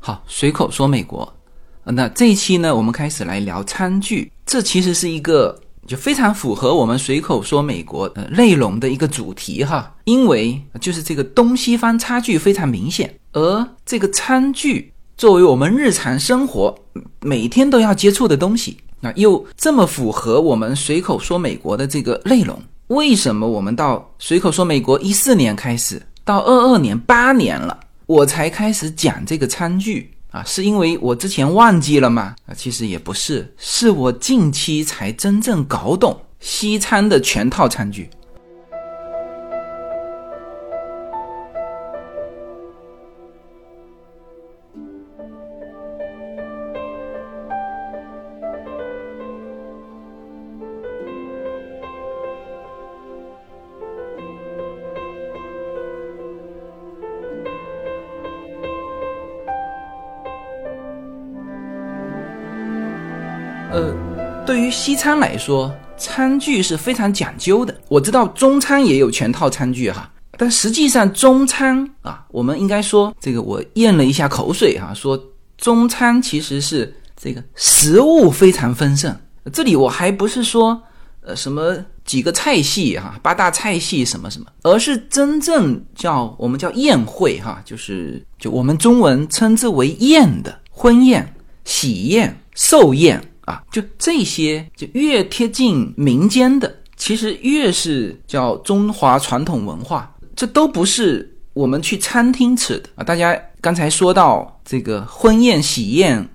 好，随口说美国。那这一期呢，我们开始来聊餐具。这其实是一个就非常符合我们随口说美国呃内容的一个主题哈，因为就是这个东西方差距非常明显，而这个餐具作为我们日常生活每天都要接触的东西，那又这么符合我们随口说美国的这个内容，为什么我们到随口说美国一四年开始，到二二年八年了？我才开始讲这个餐具啊，是因为我之前忘记了吗？啊，其实也不是，是我近期才真正搞懂西餐的全套餐具。于西餐来说，餐具是非常讲究的。我知道中餐也有全套餐具哈，但实际上中餐啊，我们应该说这个，我咽了一下口水哈，说中餐其实是这个食物非常丰盛。这里我还不是说呃什么几个菜系哈，八大菜系什么什么，而是真正叫我们叫宴会哈，就是就我们中文称之为宴的婚宴、喜宴、寿宴。啊，就这些，就越贴近民间的，其实越是叫中华传统文化。这都不是我们去餐厅吃的啊。大家刚才说到这个婚宴、喜宴、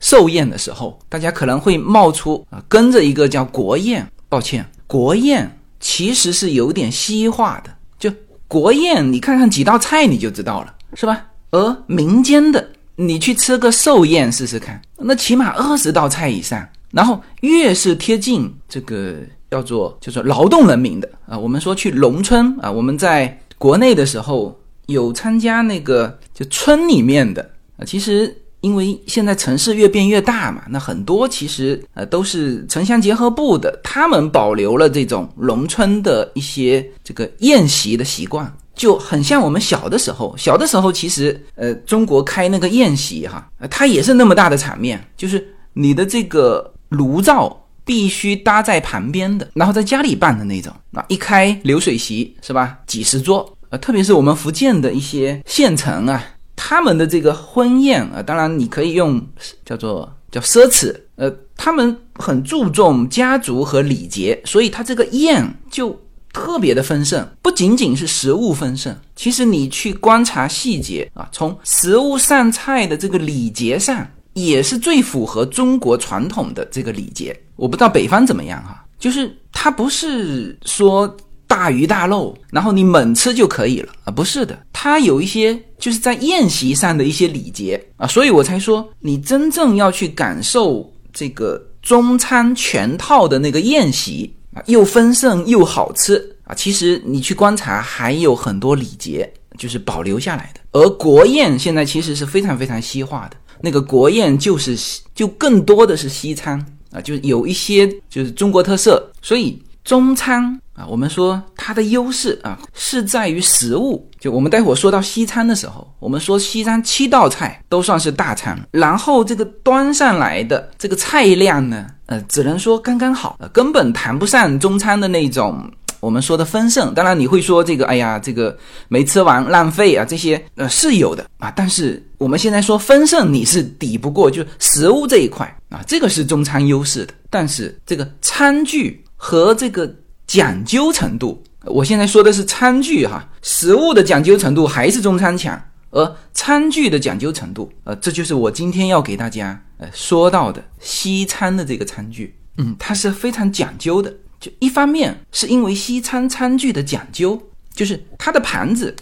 寿宴的时候，大家可能会冒出啊，跟着一个叫国宴。抱歉，国宴其实是有点西化的。就国宴，你看看几道菜你就知道了，是吧？而民间的。你去吃个寿宴试试看，那起码二十道菜以上，然后越是贴近这个叫做叫做劳动人民的啊，我们说去农村啊，我们在国内的时候有参加那个就村里面的啊，其实因为现在城市越变越大嘛，那很多其实呃都是城乡结合部的，他们保留了这种农村的一些这个宴席的习惯。就很像我们小的时候，小的时候其实，呃，中国开那个宴席哈，它也是那么大的场面，就是你的这个炉灶必须搭在旁边的，然后在家里办的那种，啊，一开流水席是吧？几十桌，呃，特别是我们福建的一些县城啊，他们的这个婚宴啊，当然你可以用叫做叫奢侈，呃，他们很注重家族和礼节，所以他这个宴就。特别的丰盛，不仅仅是食物丰盛，其实你去观察细节啊，从食物上菜的这个礼节上，也是最符合中国传统的这个礼节。我不知道北方怎么样哈，就是它不是说大鱼大肉，然后你猛吃就可以了啊，不是的，它有一些就是在宴席上的一些礼节啊，所以我才说，你真正要去感受这个中餐全套的那个宴席。又丰盛又好吃啊！其实你去观察，还有很多礼节就是保留下来的。而国宴现在其实是非常非常西化的，那个国宴就是就更多的是西餐啊，就是有一些就是中国特色。所以中餐啊，我们说它的优势啊是在于食物。就我们待会儿说到西餐的时候，我们说西餐七道菜都算是大餐，然后这个端上来的这个菜量呢？呃，只能说刚刚好，呃，根本谈不上中餐的那种我们说的丰盛。当然，你会说这个，哎呀，这个没吃完浪费啊，这些呃是有的啊。但是我们现在说丰盛，你是抵不过，就食物这一块啊，这个是中餐优势的。但是这个餐具和这个讲究程度，我现在说的是餐具哈，食物的讲究程度还是中餐强。而餐具的讲究程度，呃，这就是我今天要给大家呃说到的西餐的这个餐具，嗯，它是非常讲究的。就一方面是因为西餐餐具的讲究，就是它的盘子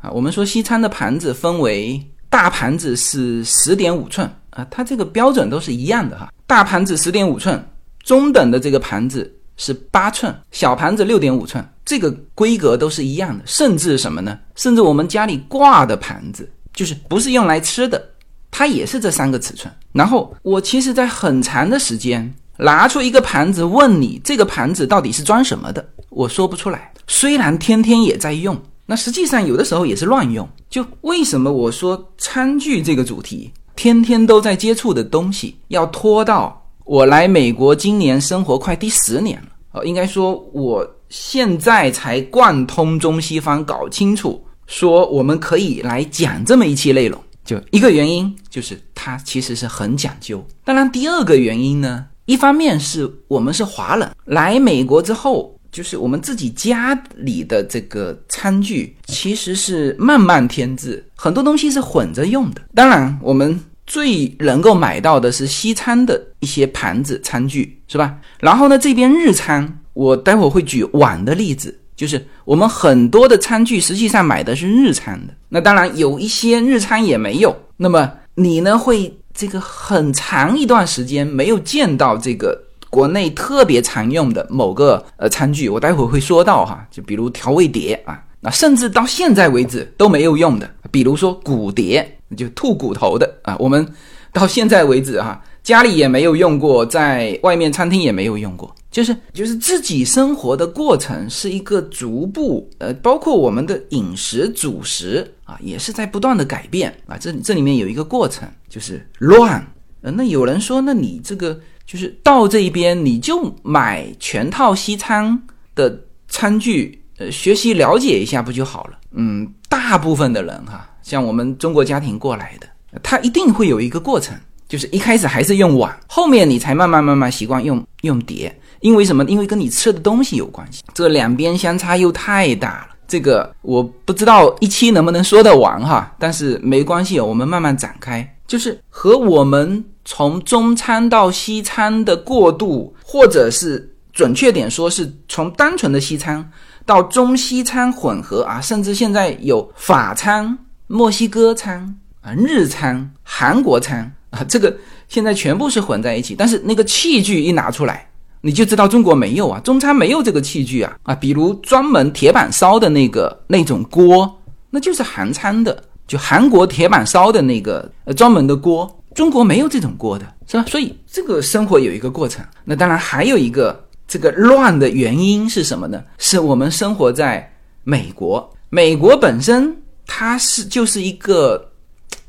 啊，我们说西餐的盘子分为大盘子是十点五寸啊，它这个标准都是一样的哈，大盘子十点五寸，中等的这个盘子。是八寸小盘子，六点五寸，这个规格都是一样的。甚至什么呢？甚至我们家里挂的盘子，就是不是用来吃的，它也是这三个尺寸。然后我其实，在很长的时间拿出一个盘子问你，这个盘子到底是装什么的，我说不出来。虽然天天也在用，那实际上有的时候也是乱用。就为什么我说餐具这个主题，天天都在接触的东西，要拖到我来美国今年生活快第十年了。呃，应该说我现在才贯通中西方，搞清楚说我们可以来讲这么一期内容。就一个原因，就是它其实是很讲究。当然，第二个原因呢，一方面是我们是华人，来美国之后，就是我们自己家里的这个餐具其实是慢慢添置，很多东西是混着用的。当然，我们。最能够买到的是西餐的一些盘子餐具，是吧？然后呢，这边日餐，我待会儿会举碗的例子，就是我们很多的餐具实际上买的是日餐的。那当然有一些日餐也没有。那么你呢，会这个很长一段时间没有见到这个国内特别常用的某个呃餐具，我待会儿会说到哈，就比如调味碟啊，那甚至到现在为止都没有用的，比如说骨碟。就吐骨头的啊，我们到现在为止哈，家里也没有用过，在外面餐厅也没有用过，就是就是自己生活的过程是一个逐步呃，包括我们的饮食主食啊，也是在不断的改变啊，这这里面有一个过程，就是乱。呃，那有人说，那你这个就是到这一边你就买全套西餐的餐具，学习了解一下不就好了？嗯，大部分的人哈。像我们中国家庭过来的，他一定会有一个过程，就是一开始还是用碗，后面你才慢慢慢慢习惯用用碟。因为什么？因为跟你吃的东西有关系。这两边相差又太大了，这个我不知道一期能不能说得完哈。但是没关系，我们慢慢展开。就是和我们从中餐到西餐的过渡，或者是准确点说，是从单纯的西餐到中西餐混合啊，甚至现在有法餐。墨西哥餐啊，日餐、韩国餐啊，这个现在全部是混在一起。但是那个器具一拿出来，你就知道中国没有啊，中餐没有这个器具啊啊，比如专门铁板烧的那个那种锅，那就是韩餐的，就韩国铁板烧的那个呃专门的锅，中国没有这种锅的，是吧？所以这个生活有一个过程。那当然还有一个这个乱的原因是什么呢？是我们生活在美国，美国本身。它是就是一个，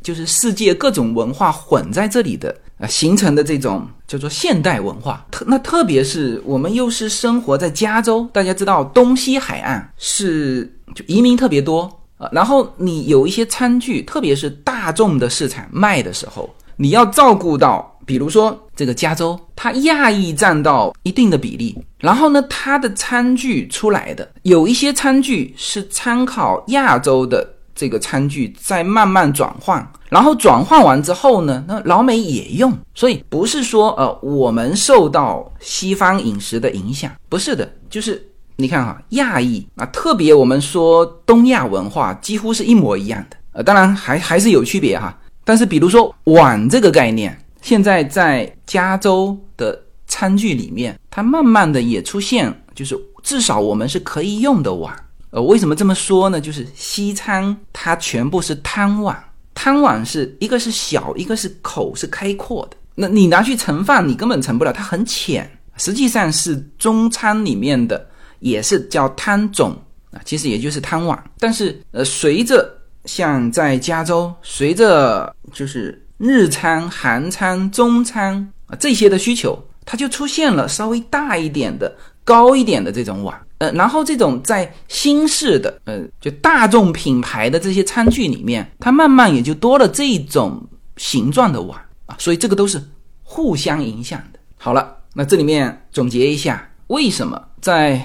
就是世界各种文化混在这里的啊，形成的这种叫做现代文化。特那特别是我们又是生活在加州，大家知道东西海岸是就移民特别多啊。然后你有一些餐具，特别是大众的市场卖的时候，你要照顾到，比如说这个加州，它亚裔占到一定的比例，然后呢，它的餐具出来的有一些餐具是参考亚洲的。这个餐具在慢慢转换，然后转换完之后呢，那老美也用，所以不是说呃我们受到西方饮食的影响，不是的，就是你看哈，亚裔啊，特别我们说东亚文化几乎是一模一样的，呃，当然还还是有区别哈，但是比如说碗这个概念，现在在加州的餐具里面，它慢慢的也出现，就是至少我们是可以用的碗。呃，为什么这么说呢？就是西餐它全部是汤碗，汤碗是一个是小，一个是口是开阔的。那你拿去盛饭，你根本盛不了，它很浅。实际上是中餐里面的，也是叫汤种啊，其实也就是汤碗。但是呃，随着像在加州，随着就是日餐、韩餐、中餐啊这些的需求，它就出现了稍微大一点的、高一点的这种碗。呃，然后这种在新式的，呃，就大众品牌的这些餐具里面，它慢慢也就多了这种形状的碗啊，所以这个都是互相影响的。好了，那这里面总结一下，为什么在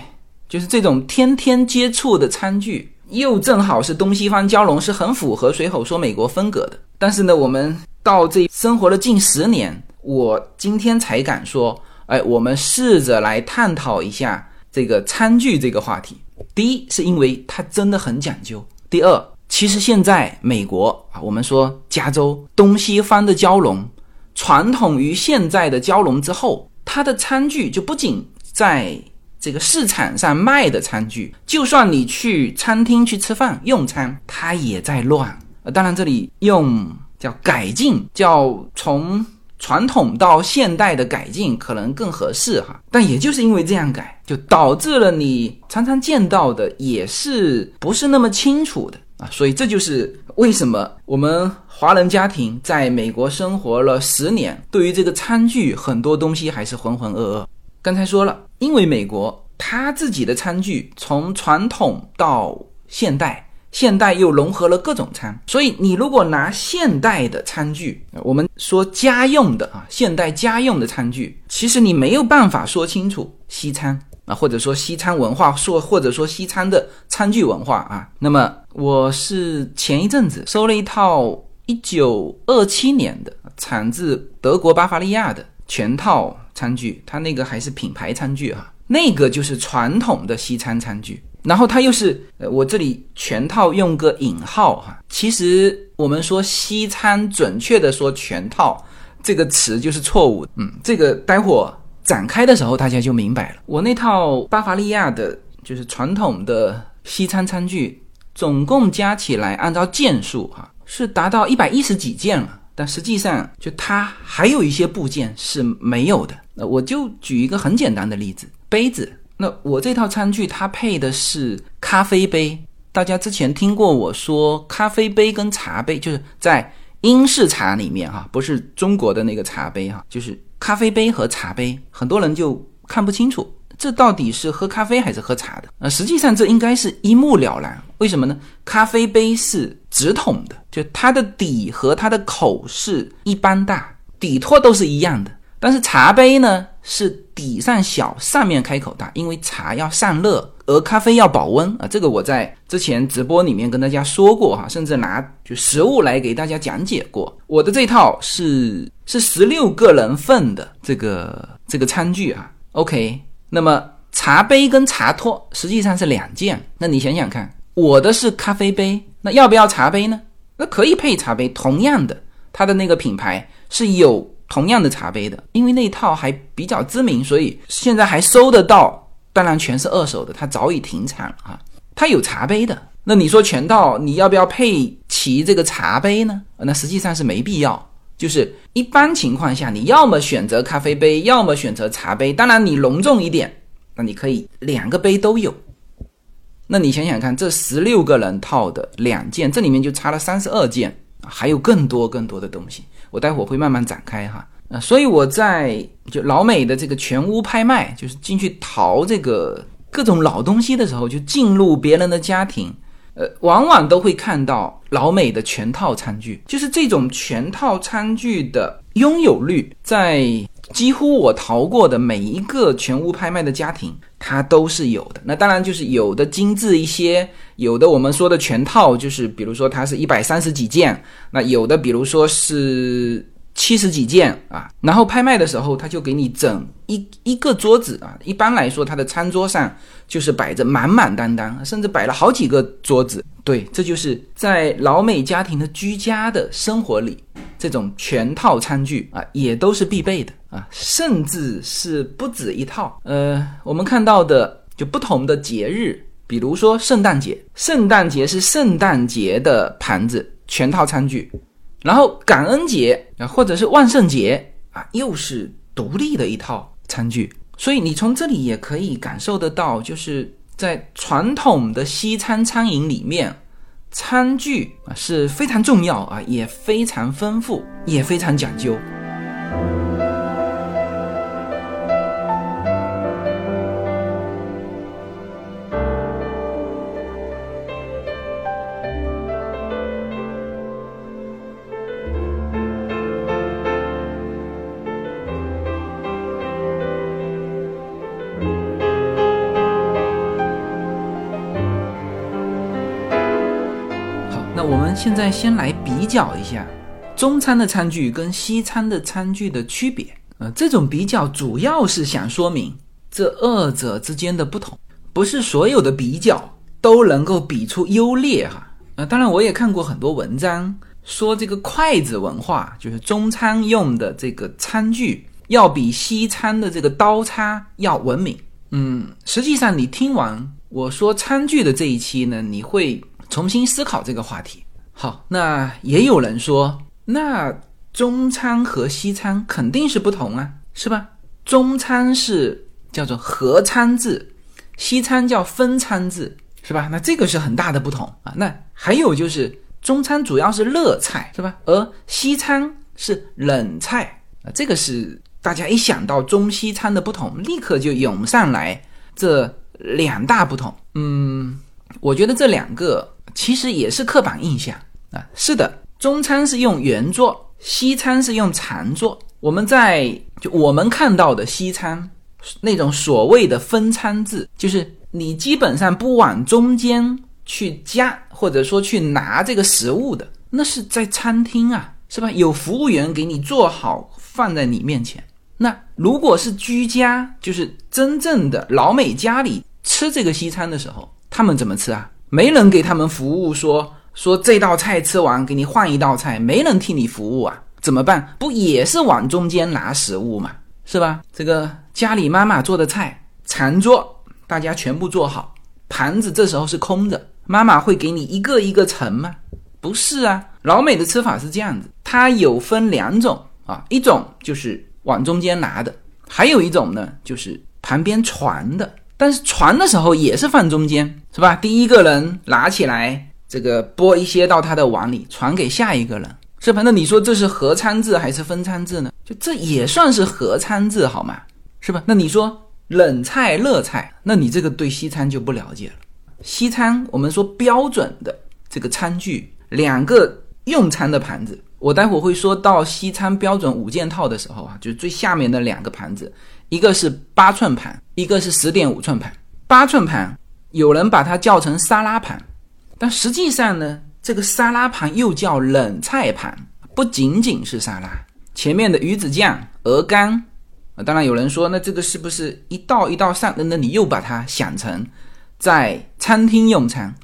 就是这种天天接触的餐具，又正好是东西方交融，是很符合随口说美国风格的。但是呢，我们到这生活了近十年，我今天才敢说，哎，我们试着来探讨一下。这个餐具这个话题，第一是因为它真的很讲究。第二，其实现在美国啊，我们说加州东西方的交融，传统与现在的交融之后，它的餐具就不仅在这个市场上卖的餐具，就算你去餐厅去吃饭用餐，它也在乱。当然这里用叫改进，叫从传统到现代的改进，可能更合适哈。但也就是因为这样改，就导致了你常常见到的也是不是那么清楚的啊。所以这就是为什么我们华人家庭在美国生活了十年，对于这个餐具很多东西还是浑浑噩噩。刚才说了，因为美国它自己的餐具从传统到现代。现代又融合了各种餐，所以你如果拿现代的餐具，我们说家用的啊，现代家用的餐具，其实你没有办法说清楚西餐啊，或者说西餐文化，说或者说西餐的餐具文化啊。那么我是前一阵子收了一套一九二七年的，产自德国巴伐利亚的全套餐具，它那个还是品牌餐具啊，那个就是传统的西餐餐具。然后它又是，呃，我这里全套用个引号哈。其实我们说西餐，准确的说全套这个词就是错误。嗯，这个待会展开的时候大家就明白了。我那套巴伐利亚的，就是传统的西餐餐具，总共加起来按照件数哈，是达到一百一十几件了。但实际上，就它还有一些部件是没有的。呃，我就举一个很简单的例子，杯子。那我这套餐具它配的是咖啡杯，大家之前听过我说咖啡杯跟茶杯，就是在英式茶里面哈，不是中国的那个茶杯哈，就是咖啡杯和茶杯，很多人就看不清楚这到底是喝咖啡还是喝茶的。呃，实际上这应该是一目了然，为什么呢？咖啡杯是直筒的，就它的底和它的口是一般大，底托都是一样的，但是茶杯呢？是底上小，上面开口大，因为茶要散热，而咖啡要保温啊。这个我在之前直播里面跟大家说过哈，甚至拿就实物来给大家讲解过。我的这套是是十六个人份的这个这个餐具啊。OK，那么茶杯跟茶托实际上是两件。那你想想看，我的是咖啡杯，那要不要茶杯呢？那可以配茶杯，同样的，它的那个品牌是有。同样的茶杯的，因为那套还比较知名，所以现在还收得到。当然全是二手的，它早已停产了啊。它有茶杯的，那你说全套你要不要配齐这个茶杯呢？那实际上是没必要。就是一般情况下，你要么选择咖啡杯，要么选择茶杯。当然你隆重一点，那你可以两个杯都有。那你想想看，这十六个人套的两件，这里面就差了三十二件，还有更多更多的东西。我待会儿会慢慢展开哈，呃，所以我在就老美的这个全屋拍卖，就是进去淘这个各种老东西的时候，就进入别人的家庭，呃，往往都会看到老美的全套餐具，就是这种全套餐具的拥有率，在几乎我淘过的每一个全屋拍卖的家庭，它都是有的。那当然就是有的精致一些。有的我们说的全套，就是比如说它是一百三十几件，那有的比如说是七十几件啊，然后拍卖的时候他就给你整一一个桌子啊，一般来说他的餐桌上就是摆着满满当当，甚至摆了好几个桌子。对，这就是在老美家庭的居家的生活里，这种全套餐具啊也都是必备的啊，甚至是不止一套。呃，我们看到的就不同的节日。比如说圣诞节，圣诞节是圣诞节的盘子全套餐具，然后感恩节啊，或者是万圣节啊，又是独立的一套餐具。所以你从这里也可以感受得到，就是在传统的西餐餐饮里面，餐具啊是非常重要啊，也非常丰富，也非常讲究。现在先来比较一下中餐的餐具跟西餐的餐具的区别。呃，这种比较主要是想说明这二者之间的不同，不是所有的比较都能够比出优劣哈。呃，当然我也看过很多文章说这个筷子文化，就是中餐用的这个餐具要比西餐的这个刀叉要文明。嗯，实际上你听完我说餐具的这一期呢，你会重新思考这个话题。好，那也有人说，那中餐和西餐肯定是不同啊，是吧？中餐是叫做合餐制，西餐叫分餐制，是吧？那这个是很大的不同啊。那还有就是中餐主要是热菜，是吧？而西餐是冷菜啊，这个是大家一想到中西餐的不同，立刻就涌上来这两大不同。嗯，我觉得这两个其实也是刻板印象啊。是的，中餐是用圆桌，西餐是用长桌。我们在就我们看到的西餐那种所谓的分餐制，就是你基本上不往中间去夹，或者说去拿这个食物的，那是在餐厅啊，是吧？有服务员给你做好放在你面前。那如果是居家，就是真正的老美家里吃这个西餐的时候，他们怎么吃啊？没人给他们服务，说说这道菜吃完给你换一道菜，没人替你服务啊。怎么办？不也是往中间拿食物嘛，是吧？这个家里妈妈做的菜，长桌大家全部做好，盘子这时候是空的，妈妈会给你一个一个盛吗？不是啊，老美的吃法是这样子，它有分两种啊，一种就是往中间拿的，还有一种呢就是旁边传的，但是传的时候也是放中间，是吧？第一个人拿起来，这个拨一些到他的碗里，传给下一个人。是吧？那你说这是合餐制还是分餐制呢？就这也算是合餐制好吗？是吧？那你说冷菜热菜，那你这个对西餐就不了解了。西餐我们说标准的这个餐具，两个用餐的盘子。我待会儿会说到西餐标准五件套的时候啊，就是最下面的两个盘子，一个是八寸盘，一个是十点五寸盘。八寸盘有人把它叫成沙拉盘，但实际上呢？这个沙拉盘又叫冷菜盘，不仅仅是沙拉，前面的鱼子酱、鹅肝啊，当然有人说，那这个是不是一道一道上？那你又把它想成在餐厅用餐？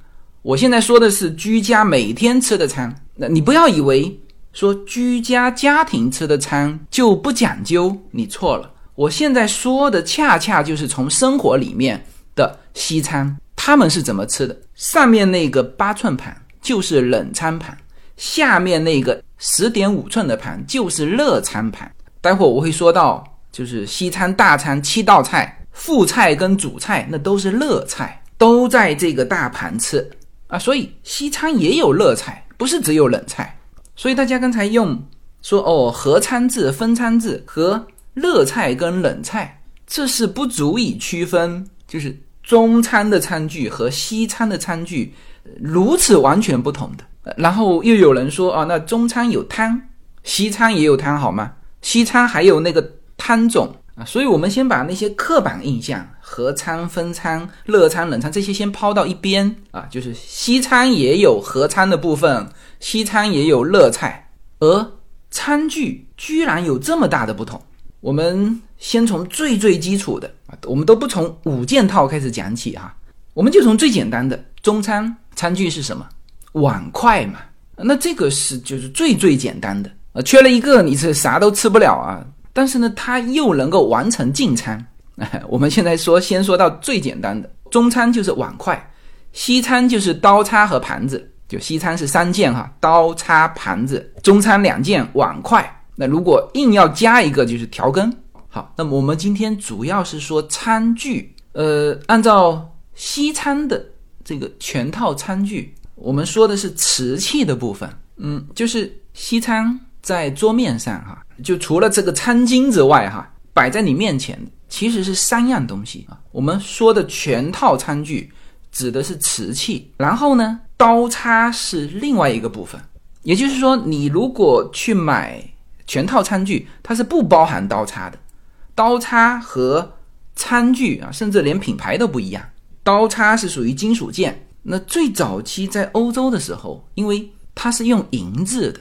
我现在说的是居家每天吃的餐，那你不要以为说居家家庭吃的餐就不讲究，你错了。我现在说的恰恰就是从生活里面的西餐，他们是怎么吃的？上面那个八寸盘。就是冷餐盘，下面那个十点五寸的盘就是热餐盘。待会儿我会说到，就是西餐大餐七道菜，副菜跟主菜那都是热菜，都在这个大盘吃啊。所以西餐也有热菜，不是只有冷菜。所以大家刚才用说哦，合餐制、分餐制和热菜跟冷菜，这是不足以区分，就是中餐的餐具和西餐的餐具。如此完全不同的，然后又有人说啊，那中餐有汤，西餐也有汤好吗？西餐还有那个汤种啊，所以我们先把那些刻板印象，合餐、分餐、热餐、冷餐这些先抛到一边啊，就是西餐也有合餐的部分，西餐也有热菜，而餐具居然有这么大的不同。我们先从最最基础的啊，我们都不从五件套开始讲起哈，我们就从最简单的中餐。餐具是什么？碗筷嘛，那这个是就是最最简单的啊，缺了一个你是啥都吃不了啊。但是呢，它又能够完成进餐。我们现在说，先说到最简单的中餐就是碗筷，西餐就是刀叉和盘子。就西餐是三件哈，刀叉盘子；中餐两件碗筷。那如果硬要加一个，就是调羹。好，那么我们今天主要是说餐具。呃，按照西餐的。这个全套餐具，我们说的是瓷器的部分，嗯，就是西餐在桌面上哈，就除了这个餐巾之外哈，摆在你面前其实是三样东西啊。我们说的全套餐具指的是瓷器，然后呢，刀叉是另外一个部分，也就是说，你如果去买全套餐具，它是不包含刀叉的，刀叉和餐具啊，甚至连品牌都不一样。刀叉是属于金属件，那最早期在欧洲的时候，因为它是用银制的，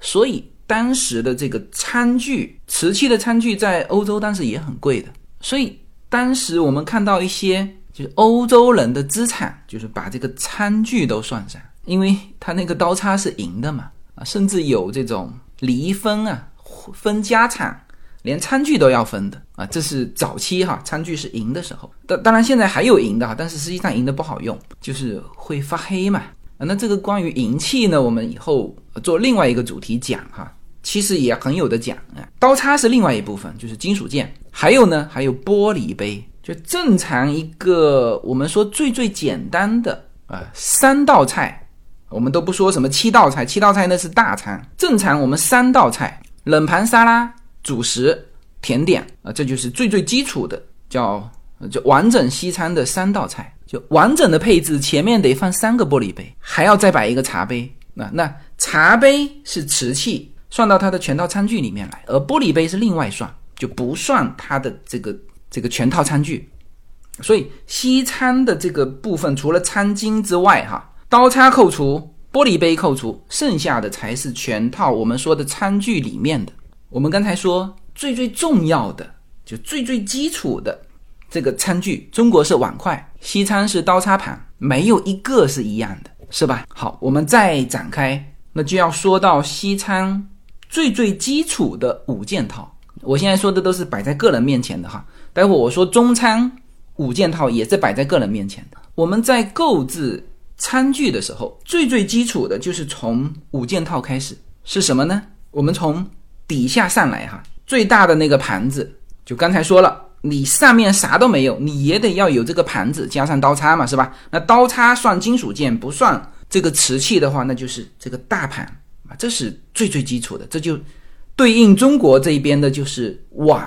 所以当时的这个餐具，瓷器的餐具在欧洲当时也很贵的。所以当时我们看到一些就是欧洲人的资产，就是把这个餐具都算上，因为它那个刀叉是银的嘛，啊，甚至有这种离分啊，分家产。连餐具都要分的啊，这是早期哈，餐具是银的时候。当当然现在还有银的哈，但是实际上银的不好用，就是会发黑嘛。啊，那这个关于银器呢，我们以后做另外一个主题讲哈，其实也很有的讲啊。刀叉是另外一部分，就是金属件，还有呢，还有玻璃杯。就正常一个我们说最最简单的啊三道菜，我们都不说什么七道菜，七道菜那是大餐。正常我们三道菜，冷盘、沙拉、主食、甜点啊，这就是最最基础的，叫就完整西餐的三道菜。就完整的配置，前面得放三个玻璃杯，还要再摆一个茶杯。那那茶杯是瓷器，算到它的全套餐具里面来，而玻璃杯是另外算，就不算它的这个。这个全套餐具，所以西餐的这个部分除了餐巾之外，哈，刀叉扣除，玻璃杯扣除，剩下的才是全套我们说的餐具里面的。我们刚才说最最重要的，就最最基础的这个餐具，中国是碗筷，西餐是刀叉盘，没有一个是一样的，是吧？好，我们再展开，那就要说到西餐最最基础的五件套。我现在说的都是摆在个人面前的哈。待会我说中餐五件套也是摆在个人面前的。我们在购置餐具的时候，最最基础的就是从五件套开始，是什么呢？我们从底下上来哈，最大的那个盘子，就刚才说了，你上面啥都没有，你也得要有这个盘子加上刀叉嘛，是吧？那刀叉算金属件，不算这个瓷器的话，那就是这个大盘啊，这是最最基础的，这就。对应中国这一边的就是碗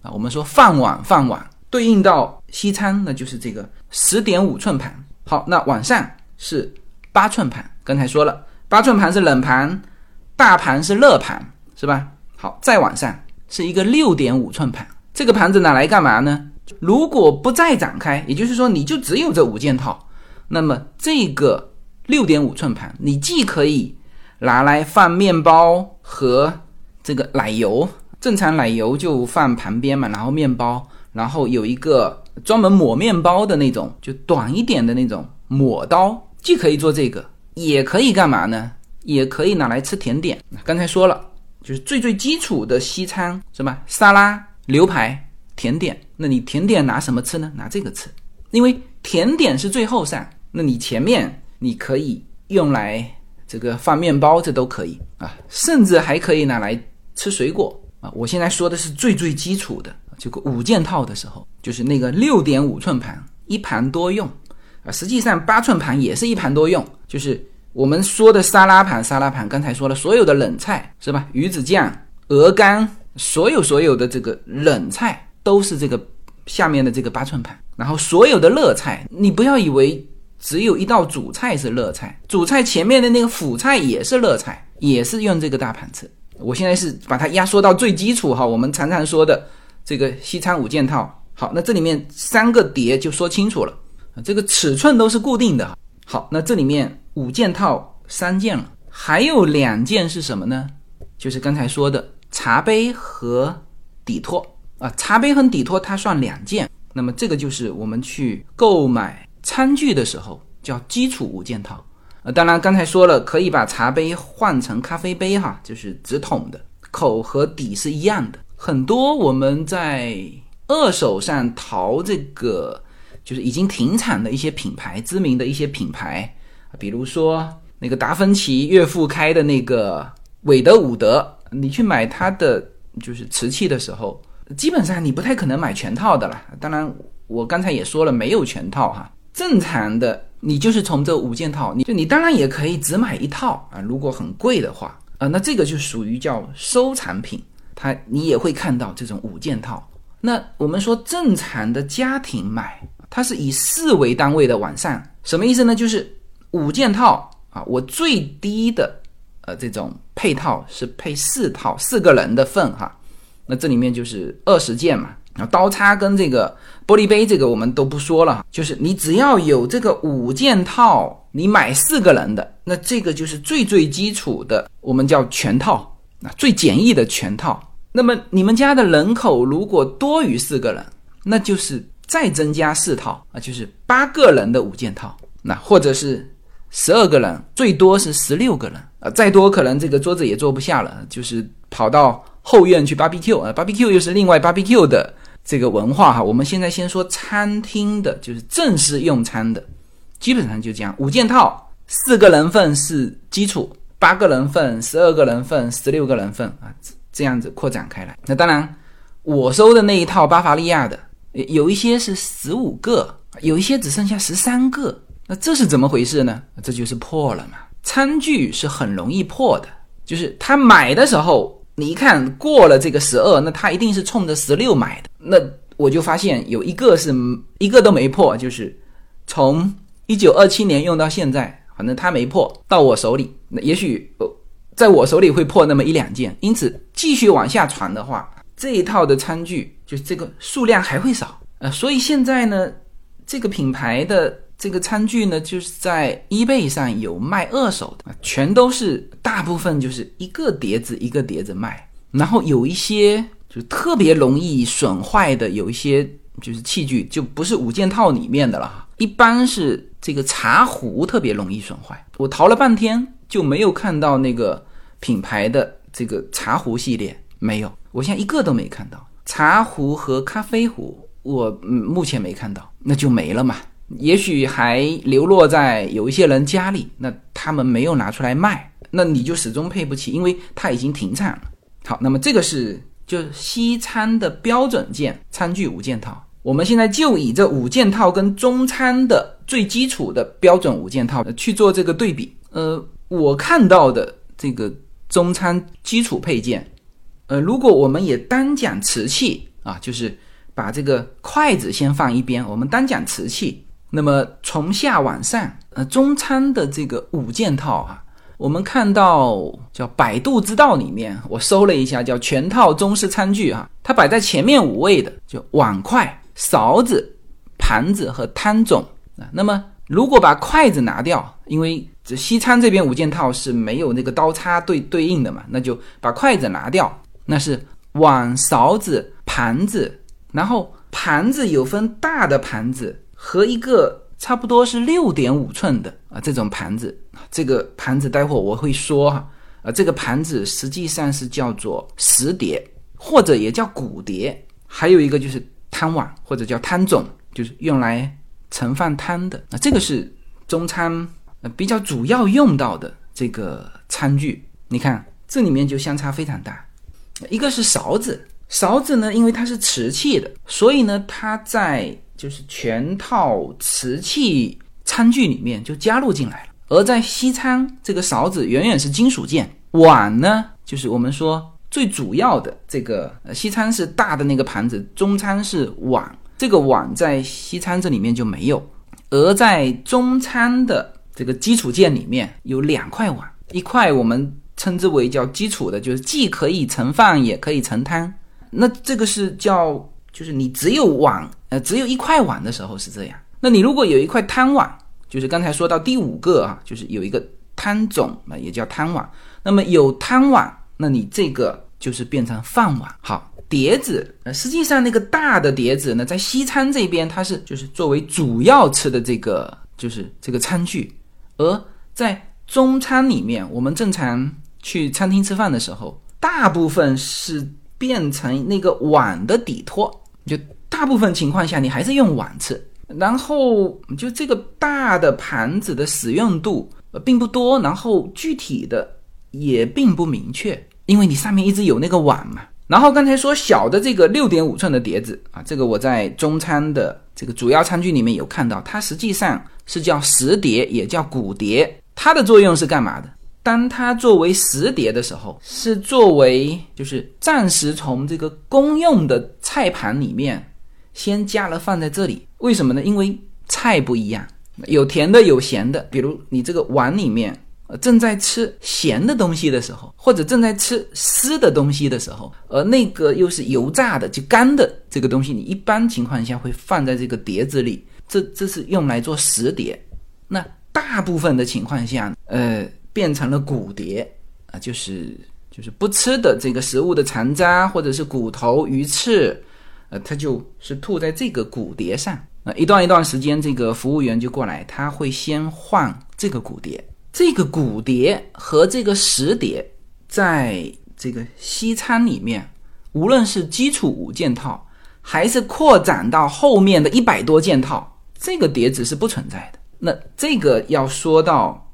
啊，我们说饭碗饭碗，对应到西餐那就是这个十点五寸盘。好，那往上是八寸盘，刚才说了，八寸盘是冷盘，大盘是热盘，是吧？好，再往上是一个六点五寸盘，这个盘子拿来干嘛呢？如果不再展开，也就是说你就只有这五件套，那么这个六点五寸盘，你既可以拿来放面包和这个奶油正常奶油就放旁边嘛，然后面包，然后有一个专门抹面包的那种，就短一点的那种抹刀，既可以做这个，也可以干嘛呢？也可以拿来吃甜点。刚才说了，就是最最基础的西餐是吧？沙拉、牛排、甜点。那你甜点拿什么吃呢？拿这个吃，因为甜点是最后上，那你前面你可以用来这个放面包，这都可以啊，甚至还可以拿来。吃水果啊！我现在说的是最最基础的这个五件套的时候，就是那个六点五寸盘，一盘多用啊。实际上八寸盘也是一盘多用，就是我们说的沙拉盘。沙拉盘刚才说了，所有的冷菜是吧？鱼子酱、鹅肝，所有所有的这个冷菜都是这个下面的这个八寸盘。然后所有的热菜，你不要以为只有一道主菜是热菜，主菜前面的那个辅菜也是热菜，也是用这个大盘吃。我现在是把它压缩到最基础哈，我们常常说的这个西餐五件套。好，那这里面三个碟就说清楚了，这个尺寸都是固定的。好，那这里面五件套三件了，还有两件是什么呢？就是刚才说的茶杯和底托啊，茶杯和底托它算两件。那么这个就是我们去购买餐具的时候叫基础五件套。呃，当然，刚才说了，可以把茶杯换成咖啡杯，哈，就是直筒的，口和底是一样的。很多我们在二手上淘这个，就是已经停产的一些品牌，知名的一些品牌，比如说那个达芬奇岳父开的那个韦德伍德，你去买它的就是瓷器的时候，基本上你不太可能买全套的了。当然，我刚才也说了，没有全套哈，正常的。你就是从这五件套，你就你当然也可以只买一套啊，如果很贵的话啊，那这个就属于叫收藏品，它你也会看到这种五件套。那我们说正常的家庭买，它是以四为单位的往上，什么意思呢？就是五件套啊，我最低的呃这种配套是配四套，四个人的份哈，那这里面就是二十件嘛。然后刀叉跟这个玻璃杯，这个我们都不说了，就是你只要有这个五件套，你买四个人的，那这个就是最最基础的，我们叫全套，啊，最简易的全套。那么你们家的人口如果多于四个人，那就是再增加四套啊，就是八个人的五件套，那或者是十二个人，最多是十六个人啊，再多可能这个桌子也坐不下了，就是跑到后院去 barbecue 啊，barbecue 又是另外 barbecue 的。这个文化哈，我们现在先说餐厅的，就是正式用餐的，基本上就这样，五件套，四个人份是基础，八个人份、十二个人份、十六个人份啊，这样子扩展开来。那当然，我收的那一套巴伐利亚的，有一些是十五个，有一些只剩下十三个。那这是怎么回事呢？这就是破了嘛。餐具是很容易破的，就是他买的时候，你一看过了这个十二，那他一定是冲着十六买的。那我就发现有一个是一个都没破，就是从一九二七年用到现在，反正它没破到我手里。那也许在我手里会破那么一两件，因此继续往下传的话，这一套的餐具就这个数量还会少。呃，所以现在呢，这个品牌的这个餐具呢，就是在 eBay 上有卖二手的，全都是大部分就是一个碟子一个碟子卖，然后有一些。就特别容易损坏的有一些就是器具，就不是五件套里面的了。一般是这个茶壶特别容易损坏，我淘了半天就没有看到那个品牌的这个茶壶系列，没有，我现在一个都没看到。茶壶和咖啡壶，我目前没看到，那就没了嘛。也许还流落在有一些人家里，那他们没有拿出来卖，那你就始终配不起，因为它已经停产了。好，那么这个是。就西餐的标准件餐具五件套，我们现在就以这五件套跟中餐的最基础的标准五件套去做这个对比。呃，我看到的这个中餐基础配件，呃，如果我们也单讲瓷器啊，就是把这个筷子先放一边，我们单讲瓷器，那么从下往上，呃，中餐的这个五件套啊。我们看到叫百度知道里面，我搜了一下，叫全套中式餐具啊，它摆在前面五位的就碗筷、勺子、盘子和汤种啊。那么如果把筷子拿掉，因为这西餐这边五件套是没有那个刀叉对对应的嘛，那就把筷子拿掉，那是碗、勺子、盘子，然后盘子有分大的盘子和一个。差不多是六点五寸的啊，这种盘子，这个盘子待会我会说哈，啊，这个盘子实际上是叫做石碟，或者也叫骨碟，还有一个就是汤碗或者叫汤种，就是用来盛放汤的。那这个是中餐比较主要用到的这个餐具。你看这里面就相差非常大，一个是勺子，勺子呢，因为它是瓷器的，所以呢，它在就是全套瓷器餐具里面就加入进来了，而在西餐这个勺子远远是金属件，碗呢就是我们说最主要的这个，西餐是大的那个盘子，中餐是碗，这个碗在西餐这里面就没有，而在中餐的这个基础件里面有两块碗，一块我们称之为叫基础的，就是既可以盛饭也可以盛汤，那这个是叫。就是你只有碗，呃，只有一块碗的时候是这样。那你如果有一块汤碗，就是刚才说到第五个啊，就是有一个汤种，那也叫汤碗。那么有汤碗，那你这个就是变成饭碗。好，碟子，呃，实际上那个大的碟子呢，在西餐这边它是就是作为主要吃的这个就是这个餐具，而在中餐里面，我们正常去餐厅吃饭的时候，大部分是变成那个碗的底托。就大部分情况下，你还是用碗吃，然后就这个大的盘子的使用度呃并不多，然后具体的也并不明确，因为你上面一直有那个碗嘛。然后刚才说小的这个六点五寸的碟子啊，这个我在中餐的这个主要餐具里面有看到，它实际上是叫石碟，也叫骨碟，它的作用是干嘛的？当它作为食碟的时候，是作为就是暂时从这个公用的菜盘里面先加了放在这里。为什么呢？因为菜不一样，有甜的有咸的。比如你这个碗里面正在吃咸的东西的时候，或者正在吃湿的东西的时候，而那个又是油炸的就干的这个东西，你一般情况下会放在这个碟子里。这这是用来做食碟。那大部分的情况下，呃。变成了骨碟啊，就是就是不吃的这个食物的残渣或者是骨头、鱼翅，呃，它就是吐在这个骨碟上啊。一段一段时间，这个服务员就过来，他会先换这个骨碟。这个骨碟和这个食碟，在这个西餐里面，无论是基础五件套，还是扩展到后面的一百多件套，这个碟子是不存在的。那这个要说到。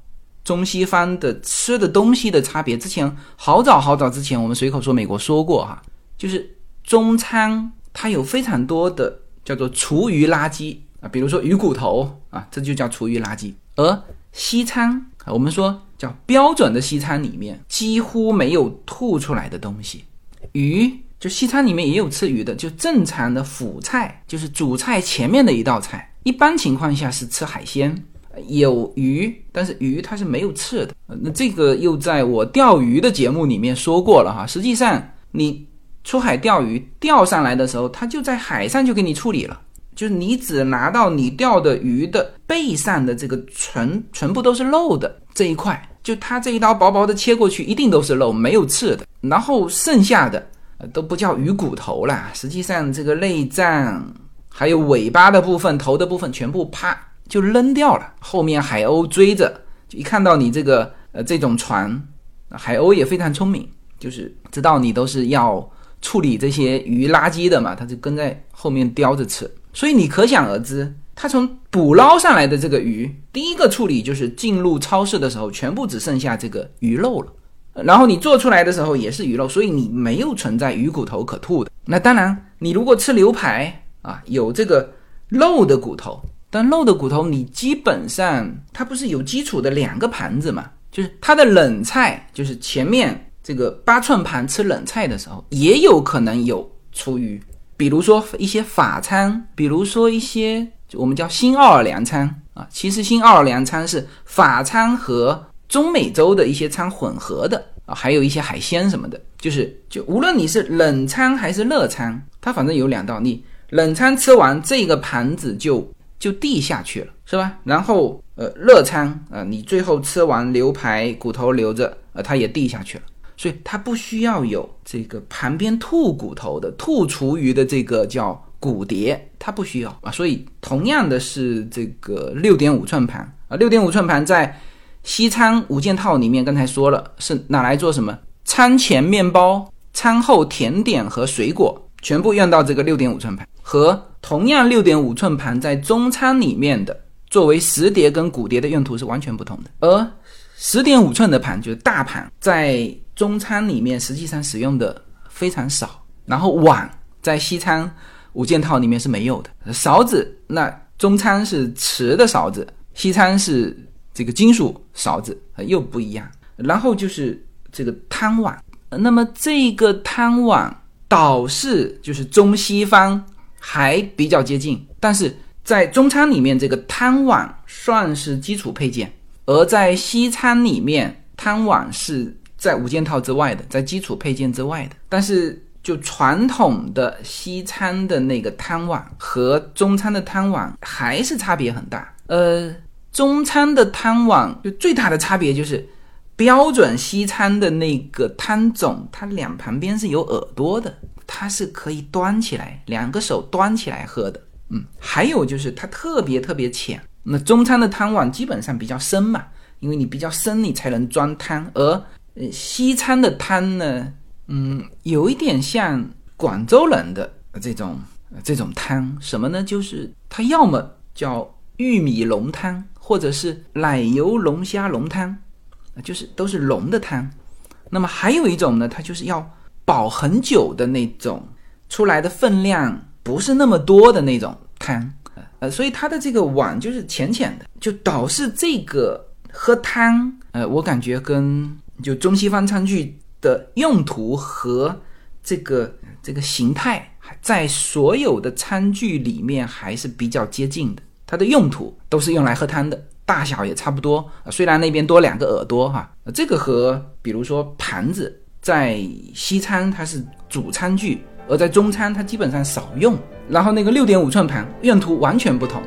中西方的吃的东西的差别。之前好早好早之前，我们随口说美国说过哈，就是中餐它有非常多的叫做厨余垃圾啊，比如说鱼骨头啊，这就叫厨余垃圾。而西餐啊，我们说叫标准的西餐里面几乎没有吐出来的东西，鱼就西餐里面也有吃鱼的，就正常的辅菜，就是主菜前面的一道菜，一般情况下是吃海鲜。有鱼，但是鱼它是没有刺的。那这个又在我钓鱼的节目里面说过了哈。实际上，你出海钓鱼钓上来的时候，它就在海上就给你处理了，就是你只拿到你钓的鱼的背上的这个全全部都是肉的这一块，就它这一刀薄薄的切过去，一定都是肉，没有刺的。然后剩下的都不叫鱼骨头了，实际上这个内脏还有尾巴的部分、头的部分全部啪。就扔掉了，后面海鸥追着，就一看到你这个呃这种船，海鸥也非常聪明，就是知道你都是要处理这些鱼垃圾的嘛，它就跟在后面叼着吃。所以你可想而知，它从捕捞上来的这个鱼，第一个处理就是进入超市的时候，全部只剩下这个鱼肉了。然后你做出来的时候也是鱼肉，所以你没有存在鱼骨头可吐的。那当然，你如果吃牛排啊，有这个肉的骨头。但肉的骨头，你基本上它不是有基础的两个盘子嘛？就是它的冷菜，就是前面这个八寸盘吃冷菜的时候，也有可能有厨余。比如说一些法餐，比如说一些我们叫新奥尔良餐啊，其实新奥尔良餐是法餐和中美洲的一些餐混合的啊，还有一些海鲜什么的。就是就无论你是冷餐还是热餐，它反正有两道，你冷餐吃完这个盘子就。就递下去了，是吧？然后，呃，热餐啊，你最后吃完牛排骨头留着，呃，它也递下去了，所以它不需要有这个旁边吐骨头的、吐厨余的这个叫骨碟，它不需要啊。所以，同样的是这个六点五寸盘啊，六点五寸盘在西餐五件套里面，刚才说了是拿来做什么？餐前面包、餐后甜点和水果，全部用到这个六点五寸盘和。同样六点五寸盘在中餐里面的作为食碟跟骨碟的用途是完全不同的，而十点五寸的盘就是大盘，在中餐里面实际上使用的非常少。然后碗在西餐五件套里面是没有的。勺子那中餐是瓷的勺子，西餐是这个金属勺子，又不一样。然后就是这个汤碗，那么这个汤碗倒是就是中西方。还比较接近，但是在中餐里面，这个汤碗算是基础配件；而在西餐里面，汤碗是在五件套之外的，在基础配件之外的。但是，就传统的西餐的那个汤碗和中餐的汤碗还是差别很大。呃，中餐的汤碗就最大的差别就是，标准西餐的那个汤种，它两旁边是有耳朵的。它是可以端起来，两个手端起来喝的。嗯，还有就是它特别特别浅。那中餐的汤碗基本上比较深嘛，因为你比较深，你才能装汤。而呃西餐的汤呢，嗯，有一点像广州人的这种这种汤，什么呢？就是它要么叫玉米浓汤，或者是奶油龙虾浓汤，就是都是浓的汤。那么还有一种呢，它就是要。饱很久的那种，出来的分量不是那么多的那种汤，呃，所以它的这个碗就是浅浅的，就导致这个喝汤，呃，我感觉跟就中西方餐具的用途和这个这个形态，在所有的餐具里面还是比较接近的。它的用途都是用来喝汤的，大小也差不多，虽然那边多两个耳朵哈，这个和比如说盘子。在西餐它是主餐具，而在中餐它基本上少用。然后那个六点五寸盘用途完全不同。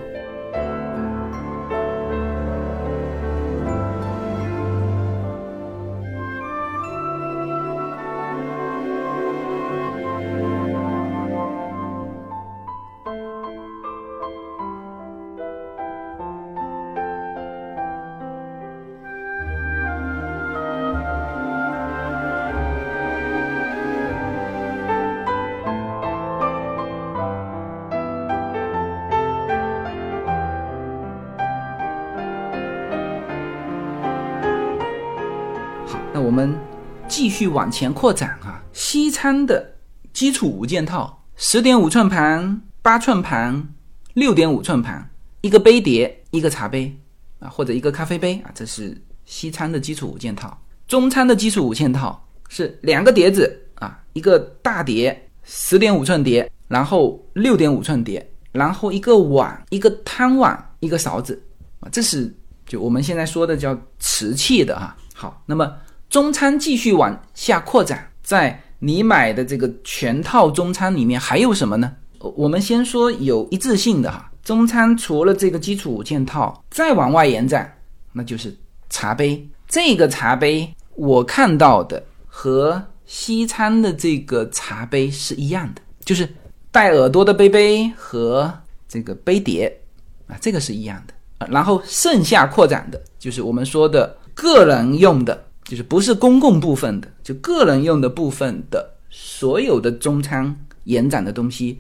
续往前扩展啊，西餐的基础五件套：十点五寸盘、八寸盘、六点五寸盘，一个杯碟，一个茶杯啊，或者一个咖啡杯啊，这是西餐的基础五件套。中餐的基础五件套是两个碟子啊，一个大碟，十点五寸碟，然后六点五寸碟，然后一个碗，一个汤碗，一个勺子啊，这是。就我们现在说的叫瓷器的哈，好，那么中餐继续往下扩展，在你买的这个全套中餐里面还有什么呢？我们先说有一致性的哈，中餐除了这个基础五件套，再往外延展，那就是茶杯。这个茶杯我看到的和西餐的这个茶杯是一样的，就是带耳朵的杯杯和这个杯碟啊，这个是一样的。然后剩下扩展的就是我们说的个人用的，就是不是公共部分的，就个人用的部分的所有的中餐延展的东西，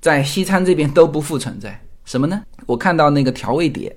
在西餐这边都不复存在。什么呢？我看到那个调味碟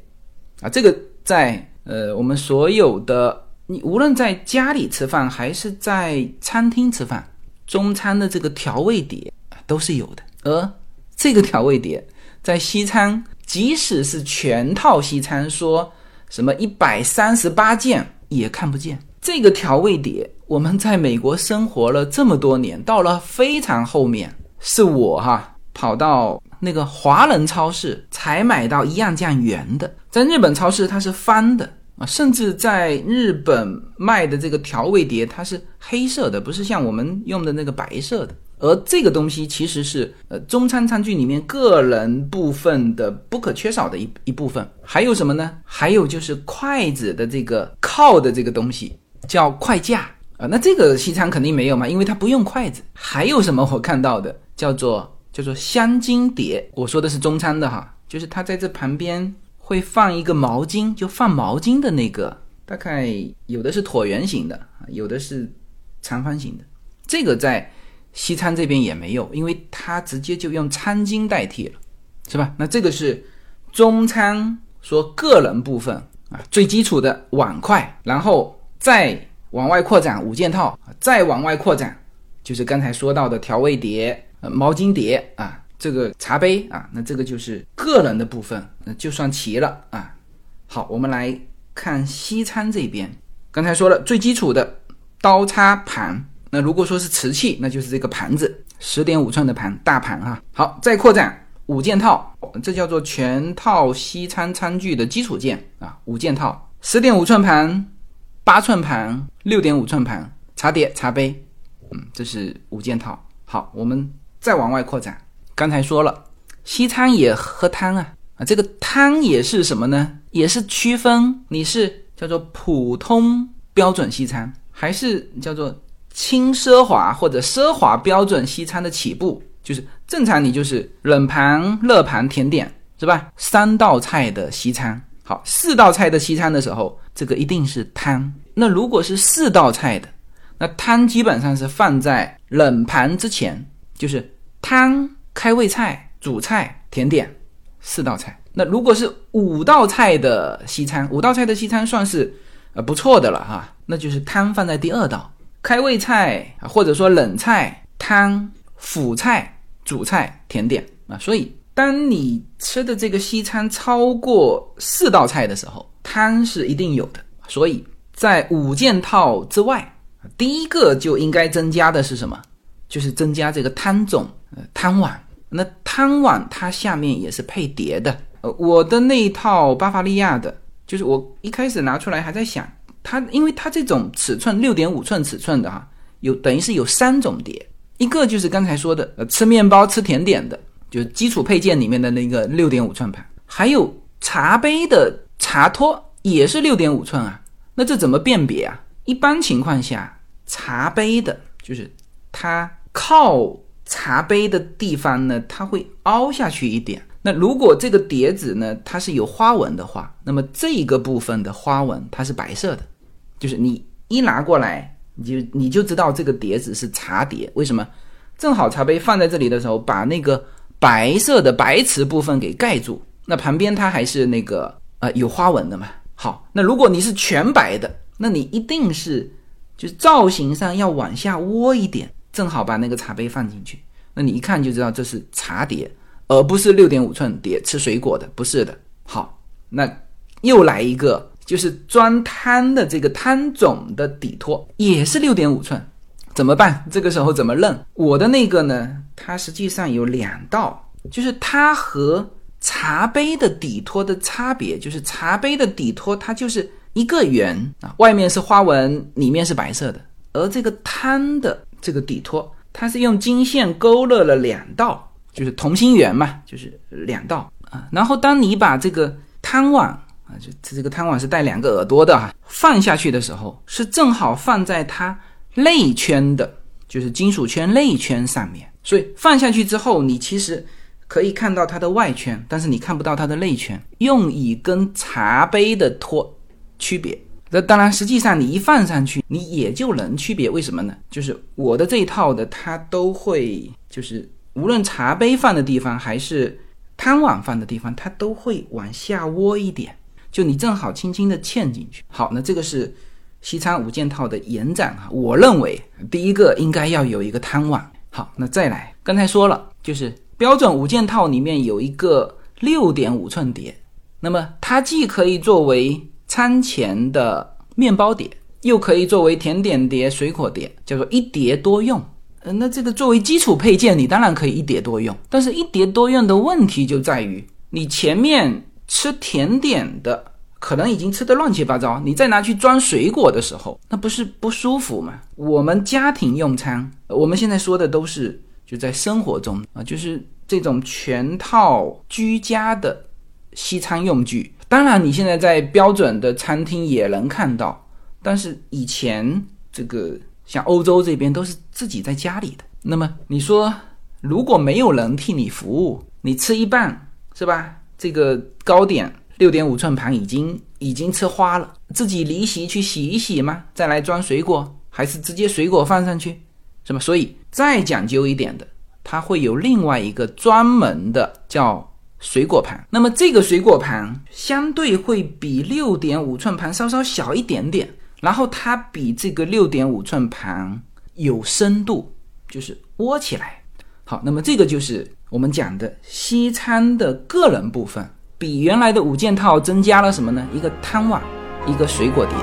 啊，这个在呃我们所有的你无论在家里吃饭还是在餐厅吃饭，中餐的这个调味碟都是有的。而这个调味碟在西餐。即使是全套西餐，说什么一百三十八件也看不见这个调味碟。我们在美国生活了这么多年，到了非常后面，是我哈跑到那个华人超市才买到一样这样圆的，在日本超市它是方的啊，甚至在日本卖的这个调味碟它是黑色的，不是像我们用的那个白色的。而这个东西其实是呃中餐餐具里面个人部分的不可缺少的一一部分。还有什么呢？还有就是筷子的这个靠的这个东西叫筷架啊。那这个西餐肯定没有嘛，因为它不用筷子。还有什么我看到的叫做叫做香巾碟。我说的是中餐的哈，就是它在这旁边会放一个毛巾，就放毛巾的那个，大概有的是椭圆形的，有的是长方形的。这个在。西餐这边也没有，因为它直接就用餐巾代替了，是吧？那这个是中餐说个人部分啊，最基础的碗筷，然后再往外扩展五件套，再往外扩展就是刚才说到的调味碟、毛巾碟啊，这个茶杯啊，那这个就是个人的部分，那就算齐了啊。好，我们来看西餐这边，刚才说了最基础的刀叉盘。那如果说是瓷器，那就是这个盘子，十点五寸的盘，大盘哈。好，再扩展五件套，这叫做全套西餐餐具的基础件啊。五件套，十点五寸盘，八寸盘，六点五寸盘，茶碟、茶杯，嗯，这是五件套。好，我们再往外扩展。刚才说了，西餐也喝汤啊啊，这个汤也是什么呢？也是区分你是叫做普通标准西餐，还是叫做。轻奢华或者奢华标准西餐的起步，就是正常你就是冷盘、热盘、甜点，是吧？三道菜的西餐，好，四道菜的西餐的时候，这个一定是汤。那如果是四道菜的，那汤基本上是放在冷盘之前，就是汤、开胃菜、主菜、甜点，四道菜。那如果是五道菜的西餐，五道菜的西餐算是呃不错的了哈，那就是汤放在第二道。开胃菜，或者说冷菜、汤、辅菜、主菜、甜点啊，所以当你吃的这个西餐超过四道菜的时候，汤是一定有的。所以在五件套之外，第一个就应该增加的是什么？就是增加这个汤种，呃，汤碗。那汤碗它下面也是配碟的。呃，我的那一套巴伐利亚的，就是我一开始拿出来还在想。它因为它这种尺寸六点五寸尺寸的哈，有等于是有三种碟，一个就是刚才说的呃吃面包吃甜点的，就是基础配件里面的那个六点五寸盘，还有茶杯的茶托也是六点五寸啊，那这怎么辨别啊？一般情况下，茶杯的就是它靠茶杯的地方呢，它会凹下去一点。那如果这个碟子呢，它是有花纹的话，那么这个部分的花纹它是白色的。就是你一拿过来，你就你就知道这个碟子是茶碟。为什么？正好茶杯放在这里的时候，把那个白色的白瓷部分给盖住，那旁边它还是那个呃有花纹的嘛。好，那如果你是全白的，那你一定是就造型上要往下窝一点，正好把那个茶杯放进去。那你一看就知道这是茶碟，而不是六点五寸碟吃水果的，不是的。好，那又来一个，就是装汤的这个汤种的底托，也是六点五寸，怎么办？这个时候怎么认？我的那个呢，它实际上有两道，就是它和茶杯的底托的差别，就是茶杯的底托它就是一个圆啊，外面是花纹，里面是白色的，而这个汤的这个底托。它是用金线勾勒了两道，就是同心圆嘛，就是两道啊。然后当你把这个汤碗啊，就这个汤碗是带两个耳朵的哈，放下去的时候，是正好放在它内圈的，就是金属圈内圈上面。所以放下去之后，你其实可以看到它的外圈，但是你看不到它的内圈，用以跟茶杯的托区别。那当然，实际上你一放上去，你也就能区别。为什么呢？就是我的这一套的，它都会，就是无论茶杯放的地方还是汤碗放的地方，它都会往下窝一点，就你正好轻轻的嵌进去。好，那这个是西餐五件套的延展啊。我认为第一个应该要有一个汤碗。好，那再来，刚才说了，就是标准五件套里面有一个六点五寸碟，那么它既可以作为餐前的面包碟，又可以作为甜点碟、水果碟，叫做一碟多用。呃，那这个作为基础配件，你当然可以一碟多用。但是，一碟多用的问题就在于，你前面吃甜点的可能已经吃的乱七八糟，你再拿去装水果的时候，那不是不舒服吗？我们家庭用餐，我们现在说的都是就在生活中啊，就是这种全套居家的西餐用具。当然，你现在在标准的餐厅也能看到，但是以前这个像欧洲这边都是自己在家里的。那么你说，如果没有人替你服务，你吃一半是吧？这个糕点六点五寸盘已经已经吃花了，自己离席去洗一洗吗？再来装水果，还是直接水果放上去，是吧？所以再讲究一点的，它会有另外一个专门的叫。水果盘，那么这个水果盘相对会比六点五寸盘稍稍小一点点，然后它比这个六点五寸盘有深度，就是窝起来。好，那么这个就是我们讲的西餐的个人部分，比原来的五件套增加了什么呢？一个汤碗，一个水果碟。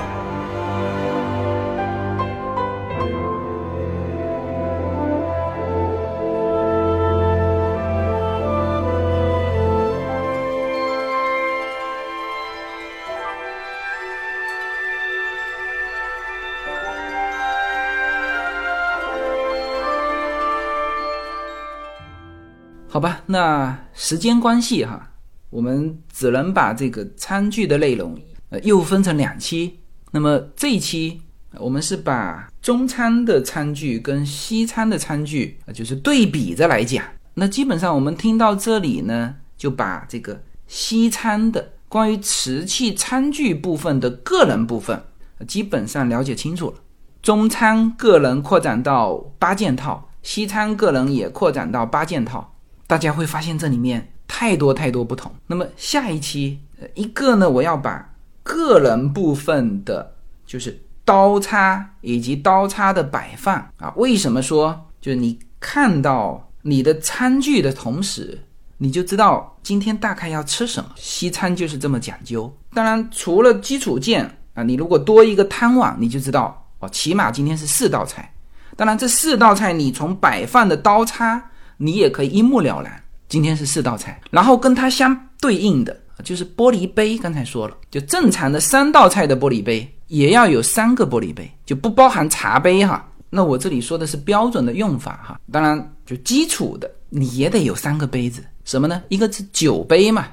好吧，那时间关系哈，我们只能把这个餐具的内容呃又分成两期。那么这一期我们是把中餐的餐具跟西餐的餐具，就是对比着来讲。那基本上我们听到这里呢，就把这个西餐的关于瓷器餐具部分的个人部分基本上了解清楚了。中餐个人扩展到八件套，西餐个人也扩展到八件套。大家会发现这里面太多太多不同。那么下一期，一个呢，我要把个人部分的，就是刀叉以及刀叉的摆放啊。为什么说就是你看到你的餐具的同时，你就知道今天大概要吃什么？西餐就是这么讲究。当然，除了基础件啊，你如果多一个汤碗，你就知道哦，起码今天是四道菜。当然，这四道菜你从摆放的刀叉。你也可以一目了然。今天是四道菜，然后跟它相对应的就是玻璃杯。刚才说了，就正常的三道菜的玻璃杯也要有三个玻璃杯，就不包含茶杯哈。那我这里说的是标准的用法哈。当然，就基础的你也得有三个杯子，什么呢？一个是酒杯嘛，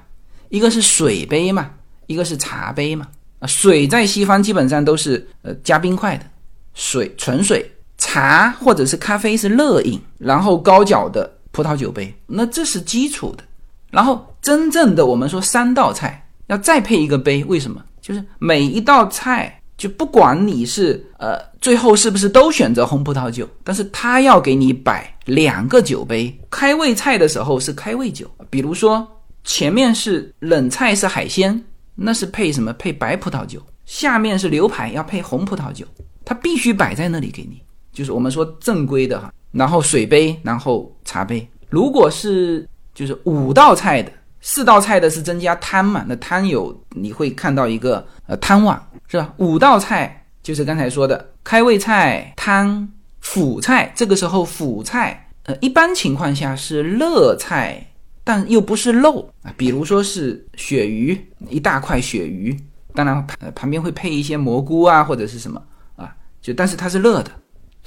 一个是水杯嘛，一个是茶杯嘛。啊，水在西方基本上都是呃加冰块的，水纯水。茶或者是咖啡是热饮，然后高脚的葡萄酒杯，那这是基础的。然后真正的我们说三道菜要再配一个杯，为什么？就是每一道菜就不管你是呃最后是不是都选择红葡萄酒，但是他要给你摆两个酒杯。开胃菜的时候是开胃酒，比如说前面是冷菜是海鲜，那是配什么？配白葡萄酒。下面是牛排，要配红葡萄酒。它必须摆在那里给你，就是我们说正规的哈。然后水杯，然后茶杯。如果是就是五道菜的，四道菜的是增加汤嘛？那汤有你会看到一个呃汤碗是吧？五道菜就是刚才说的开胃菜、汤、辅菜。这个时候辅菜呃一般情况下是热菜，但又不是肉啊。比如说是鳕鱼，一大块鳕鱼，当然呃旁边会配一些蘑菇啊或者是什么啊，就但是它是热的。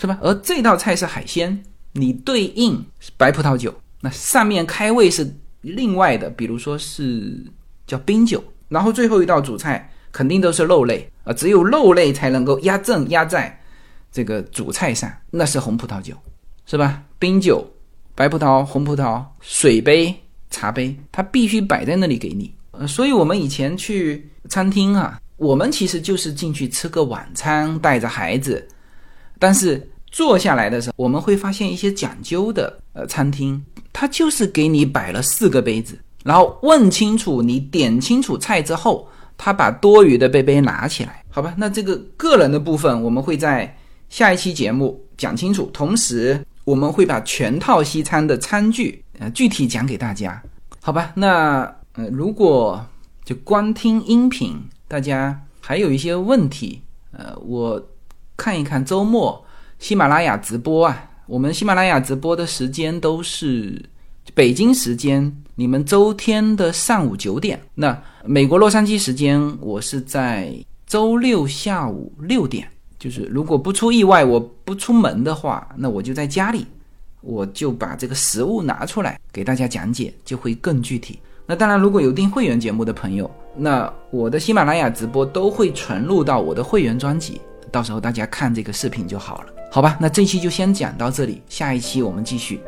是吧？而这道菜是海鲜，你对应白葡萄酒，那上面开胃是另外的，比如说是叫冰酒，然后最后一道主菜肯定都是肉类啊，只有肉类才能够压正压在这个主菜上，那是红葡萄酒，是吧？冰酒、白葡萄、红葡萄、水杯、茶杯，它必须摆在那里给你。呃，所以我们以前去餐厅啊，我们其实就是进去吃个晚餐，带着孩子。但是坐下来的时候，我们会发现一些讲究的呃餐厅，它就是给你摆了四个杯子，然后问清楚你点清楚菜之后，他把多余的杯杯拿起来，好吧？那这个个人的部分我们会在下一期节目讲清楚，同时我们会把全套西餐的餐具呃具体讲给大家，好吧？那呃如果就光听音频，大家还有一些问题，呃我。看一看周末喜马拉雅直播啊，我们喜马拉雅直播的时间都是北京时间，你们周天的上午九点。那美国洛杉矶时间，我是在周六下午六点。就是如果不出意外，我不出门的话，那我就在家里，我就把这个实物拿出来给大家讲解，就会更具体。那当然，如果有订会员节目的朋友，那我的喜马拉雅直播都会存入到我的会员专辑。到时候大家看这个视频就好了，好吧？那这期就先讲到这里，下一期我们继续。